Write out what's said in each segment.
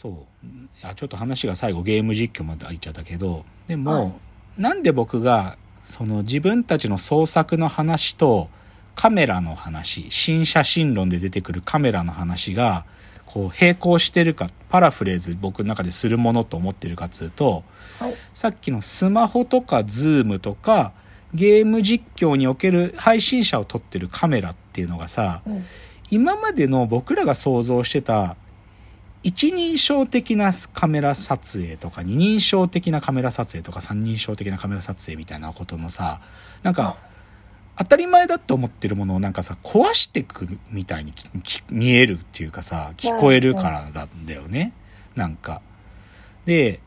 そう。いやちょっと話が最後ゲーム実況まで入っちゃったけどでも、はい、なんで僕がその自分たちの創作の話とカメラの話新写真論で出てくるカメラの話がこう並行してるかパラフレーズ僕の中でするものと思ってるかっつうと、はい、さっきのスマホとかズームとかゲーム実況における配信者を撮ってるカメラっていうのがさ、うん、今までの僕らが想像してた一人称的なカメラ撮影とか二人称的なカメラ撮影とか三人称的なカメラ撮影みたいなこともさなんか当たり前だと思ってるものをなんかさ壊してくるみたいに見えるっていうかさ聞こえるからなんだよねなんか。で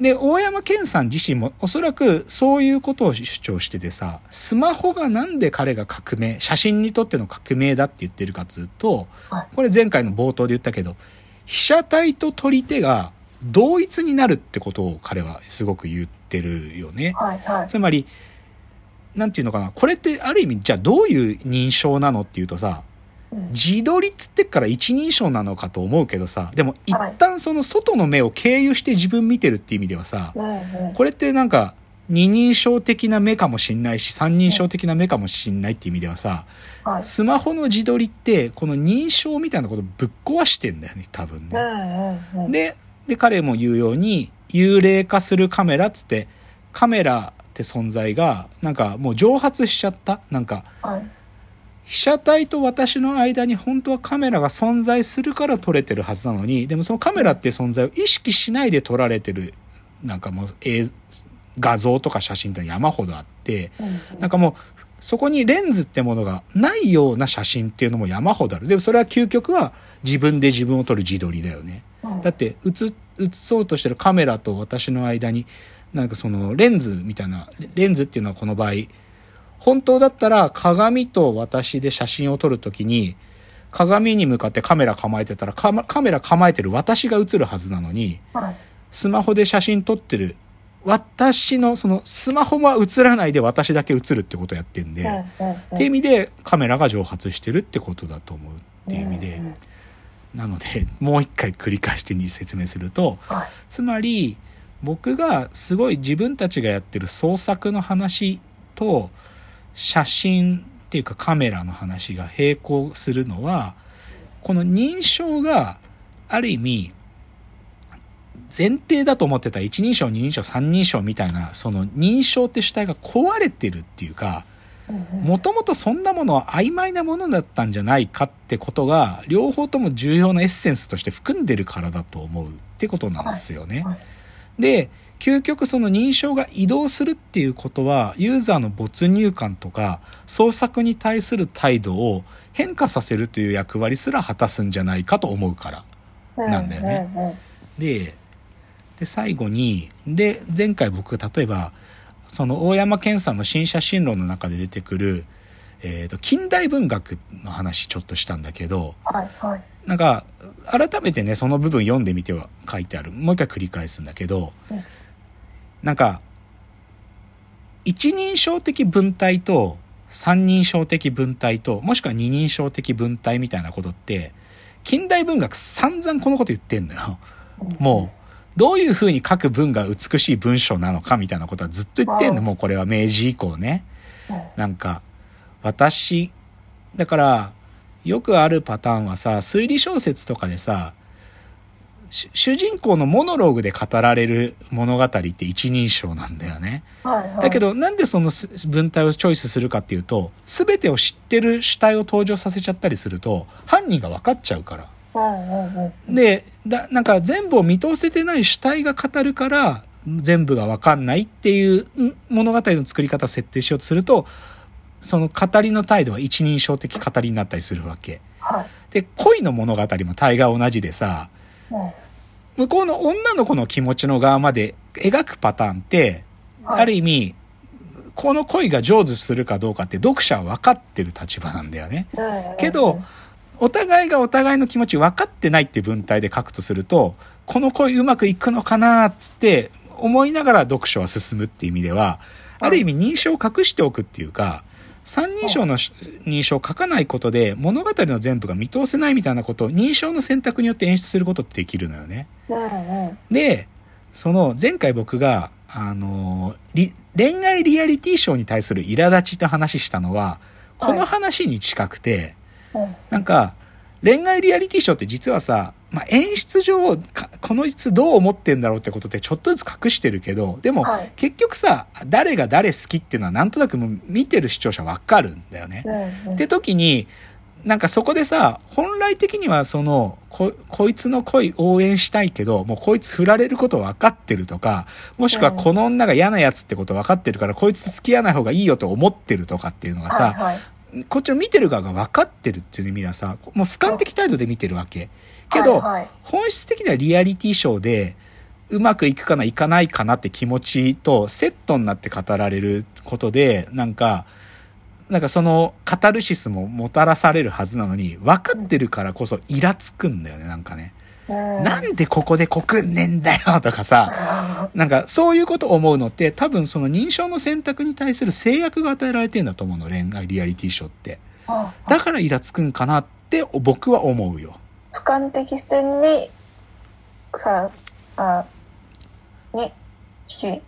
で、大山健さん自身もおそらくそういうことを主張しててさ、スマホがなんで彼が革命、写真にとっての革命だって言ってるかっつうと、これ前回の冒頭で言ったけど、被写体と撮り手が同一になるってことを彼はすごく言ってるよね。はいはい、つまり、なんていうのかな、これってある意味、じゃあどういう認証なのっていうとさ、自撮りっつってっから一人称なのかと思うけどさでも一旦その外の目を経由して自分見てるっていう意味ではさ、これってなんか二人称的な目かもしんないし三人称的な目かもしんないっていう意味ではさ、スマホの自撮りってこの認証みたいなことぶっ壊してんだよね多分ね。でで彼も言うように幽霊化するカメラっつってカメラって存在がなんかもう蒸発しちゃったなんか。被写体と私の間に本当はカメラが存在するから撮れてるはずなのに、でもそのカメラって存在を意識しないで撮られてる、なんかもう映画像とか写真って山ほどあって、なんかもうそこにレンズってものがないような写真っていうのも山ほどある。でもそれは究極は自分で自分を撮る自撮りだよね。だって映、映そうとしてるカメラと私の間に、なんかそのレンズみたいな、レンズっていうのはこの場合、本当だったら鏡と私で写真を撮るときに、鏡に向かってカメラ構えてたらカメラ構えてる私が映るはずなのに、スマホで写真撮ってる私のそのスマホは映らないで私だけ映るってことをやってんで、っていう意味でカメラが蒸発してるってことだと思うっていう意味で、なのでもう一回繰り返してに説明すると、つまり僕がすごい自分たちがやってる創作の話と写真っていうかカメラの話が並行するのは、この認証がある意味前提だと思ってた一人称、二人称、三人称みたいな、その認証って主体が壊れてるっていうか、もともとそんなものは曖昧なものだったんじゃないかってことが、両方とも重要なエッセンスとして含んでるからだと思うってことなんですよね。で、究極その認証が移動するっていうことは、ユーザーの没入感とか、創作に対する態度を変化させるという役割すら果たすんじゃないかと思うからなんだよね。で、で、最後に、で、前回僕、例えば、その大山健さんの新写真論の中で出てくる、えっ、ー、と、近代文学の話ちょっとしたんだけど、はいはい、なんか、改めてね、その部分読んでみては書いてある。もう一回繰り返すんだけど、うんなんか、一人称的文体と三人称的文体と、もしくは二人称的文体みたいなことって、近代文学散々このこと言ってんのよ。もう、どういう風に書く文が美しい文章なのかみたいなことはずっと言ってんの。もうこれは明治以降ね。なんか、私、だから、よくあるパターンはさ、推理小説とかでさ、主人公のモノローグで語られる物語って一人称なんだよね。はいはい、だけどなんでその文体をチョイスするかっていうと、全てを知ってる主体を登場させちゃったりすると、犯人が分かっちゃうから。で、だなんか全部を見通せてない主体が語るから、全部が分かんないっていう物語の作り方を設定しようとすると、その語りの態度は一人称的語りになったりするわけ。はい、で、恋の物語も大概同じでさ、向こうの女の子の気持ちの側まで描くパターンって、ある意味、この恋が成就するかどうかって読者は分かってる立場なんだよね。けど、お互いがお互いの気持ち分かってないって文体で書くとすると、この恋うまくいくのかなっつって思いながら読書は進むっていう意味では、ある意味認証を隠しておくっていうか、三人称の認証を書かないことで物語の全部が見通せないみたいなことを認証の選択によって演出することってできるのよね。で、その前回僕が、あの、り恋愛リアリティショーに対する苛立ちって話したのは、この話に近くて、うんなんか、恋愛リアリティショーって実はさ、まあ、演出上、かこの人どう思ってんだろうってことってちょっとずつ隠してるけど、でも、はい。結局さ、誰が誰好きっていうのはなんとなくもう見てる視聴者わかるんだよね。うんうん。って時に、なんかそこでさ、本来的にはその、こ、こいつの恋応援したいけど、もうこいつ振られること分かってるとか、もしくはこの女が嫌なやつってこと分かってるから、こいつと付き合わない方がいいよと思ってるとかっていうのがさ、はいはいこっちの見てる側が分かってるっていう意味ではさ、もう俯瞰的態度で見てるわけ。けど、はいはい本質的にはリアリティショーで、うまくいくかないかないかなって気持ちとセットになって語られることで、なんか、なんかそのカタルシスももたらされるはずなのに、分かってるからこそイラつくんだよね、なんかね。うん。なんでここで告んねんだよとかさ、なんかそういうことを思うのって多分その認証の選択に対する制約が与えられてんだと思うの、恋愛リアリティショーって。あだからイラつくんかなって僕は思うよ。俯瞰的視点にさあにし立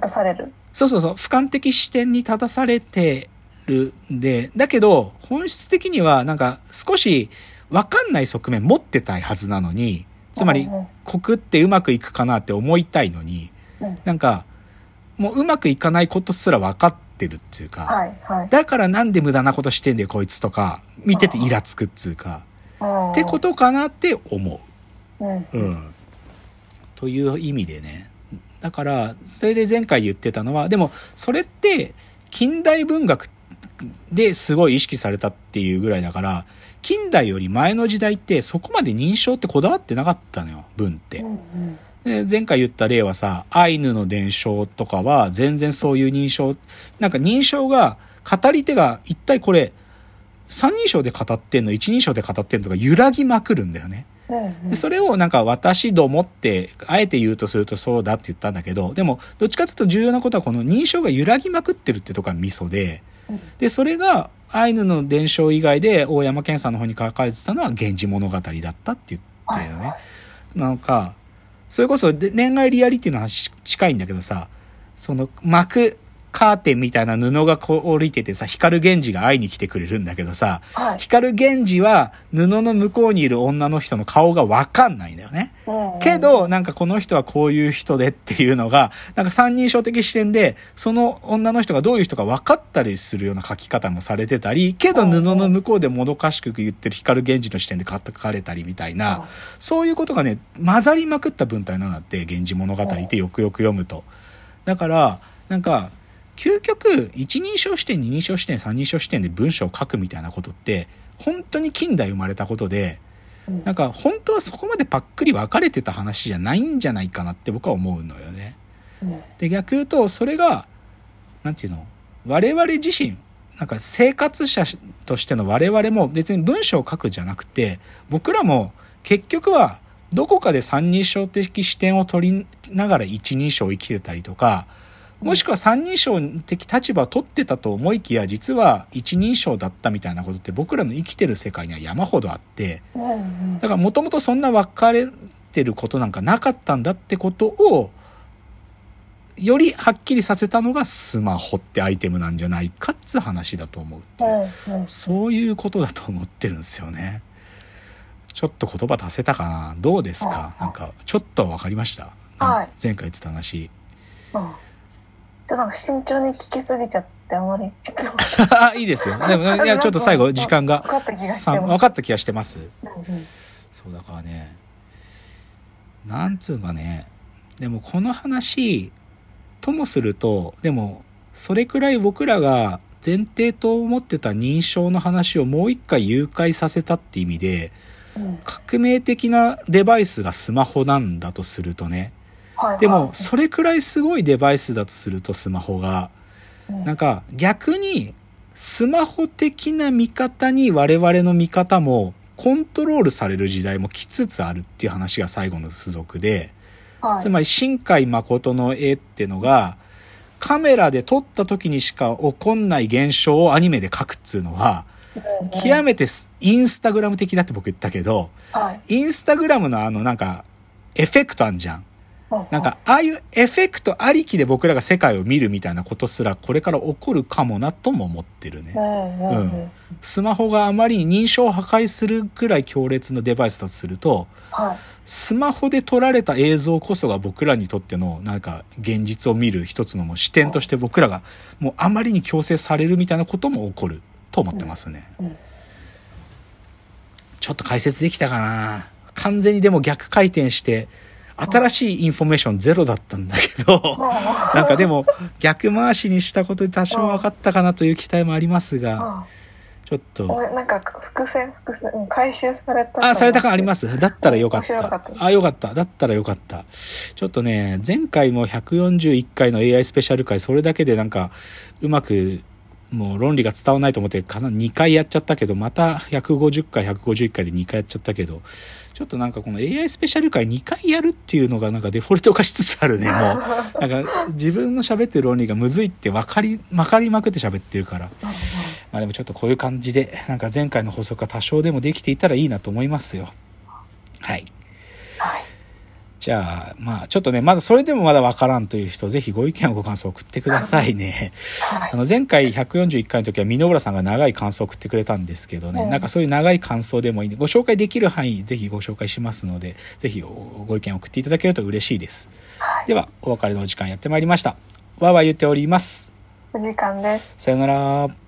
たされる。そうそうそう、俯瞰的視点に立たされてるんで、だけど、本質的にはなんか少しわかんない側面持ってたいはずなのに、つまり告ってうまくいくかなって思いたいのに、うんなんか、もううまくいかないことすら分かってるっていうか、はいはいだからなんで無駄なことしてんだよこいつとか、見ててイラつくっつうか、っってことかなって思う。とうんうん。という意味でね。だから、それで前回言ってたのは、でも、それって、近代文学ですごい意識されたっていうぐらいだから、近代より前の時代ってそこまで認証ってこだわってなかったのよ、文ってう。んうんで前回言った例はさ、アイヌの伝承とかは全然そういう認証、なんか認証が、語り手が一体これ、三人称で語ってんの、一人称で語ってんのとか揺らぎまくるんだよね。でそれをなんか私どもって、あえて言うとするとそうだって言ったんだけど、でも、どっちかというと重要なことはこの認証が揺らぎまくってるってとこがミソで、うんで、それがアイヌの伝承以外で大山健さんの方に書かれてたのは源氏物語だったって言ってるよね。なんか、それこそで恋愛リアリティの話近いんだけどさ、その幕、カーテンみたいな布がこう降りててさ、光源氏が会いに来てくれるんだけどさ、はい光源氏は布の向こうにいる女の人の顔がわかんないんだよね。うんうんけど、なんかこの人はこういう人でっていうのが、なんか三人称的視点で、その女の人がどういう人か分かったりするような書き方もされてたり、けど布の向こうでもどかしく言ってる光源氏の視点で書かれたりみたいな、そういうことがね、混ざりまくった文体なんだって、源氏物語ってよくよく読むと。だから、なんか、究極、一人称視点、二人称視点、三人称視点で文章を書くみたいなことって、本当に近代生まれたことで、うん。なんか本当はそこまでパックリ分かれてた話じゃないんじゃないかなって僕は思うのよね。うん。で、逆言うと、それが、なんていうの？我々自身、なんか生活者としての我々も別に文章を書くじゃなくて、僕らも結局はどこかで三人称的視点を取りながら一人称を生きてたりとか、もしくは三人称的立場を取ってたと思いきや、実は一人称だったみたいなことって僕らの生きてる世界には山ほどあって、だからもともとそんな分かれてることなんかなかったんだってことを、よりはっきりさせたのがスマホってアイテムなんじゃないかっつう話だと思うってそういうことだと思ってるんですよね。ちょっと言葉足せたかな？どうですか？あなんか、ちょっと分かりました？はい。前回言ってた話。うんちょっと慎重に聞きすぎちゃってあまり質問あいいですよ。でも、いや、ちょっと最後時間が分かった気がしてさます分かった気がしてます。うんうん。そうだからね。なんつうかね。でもこの話ともするとでもそれくらい僕らが前提と思ってた認証の話をもう一回誘拐させたって意味でうん。革命的なデバイスがスマホなんだとするとねはいでもはいそれくらいすごいデバイスだとするとスマホがうんなんか逆にスマホ的な見方に我々の見方もコントロールされる時代も来つつあるっていう話が最後の付属で、はいつまり新海誠の絵ってのがカメラで撮った時にしか起こんない現象をアニメで描くっつうのは、極めてスインスタグラム的だって僕言ったけど、はい。インスタグラムのあのなんか、エフェクトあんじゃん。なんか、ああいうエフェクトありきで僕らが世界を見るみたいなことすらこれから起こるかもなとも思ってるねう。ん。スマホがあまりに認証を破壊するくらい強烈なデバイスだとすると、はい。スマホで撮られた映像こそが僕らにとってのなんか現実を見る一つのもう視点として僕らがもうあまりに強制されるみたいなことも起こると思ってますね。うんちょっと解説できたかな完全にでも逆回転して新しいインフォメーションゼロだったんだけど、なんかでも逆回しにしたことで多少分かったかなという期待もありますが、あちょっと。おなんか伏線伏線うん回収されたあ、された感ありますす。だったらよかっ面白かったた。あ、よかった。だったらよかった。ちょっとね、前回も141回の AI スペシャル回、それだけでなんか、うまく、もう論理が伝わらないと思って、かな2回やっちゃったけど、また150回、151回で2回やっちゃったけど、ちょっとなんかこの AI スペシャル回2回やるっていうのがなんかデフォルト化しつつあるね、もう。なんか自分の喋ってる論理がむずいって分かり、分かりまくって喋ってるから。まあでもちょっとこういう感じで、なんか前回の法則が多少でもできていたらいいなと思いますよ。はい。はい。じゃあ、まあちょっとね、まだそれでもまだわからんという人、ぜひご意見ご感想送ってくださいね。はいあの前回141回の時は箕浦さんが長い感想を送ってくれたんですけどね、うんなんかそういう長い感想でもいいんで、ご紹介できる範囲、ぜひご紹介しますので、ぜひご意見を送っていただけると嬉しいです。はい。では、お別れのお時間やってまいりました。わーわー言っております。お時間です。さよなら。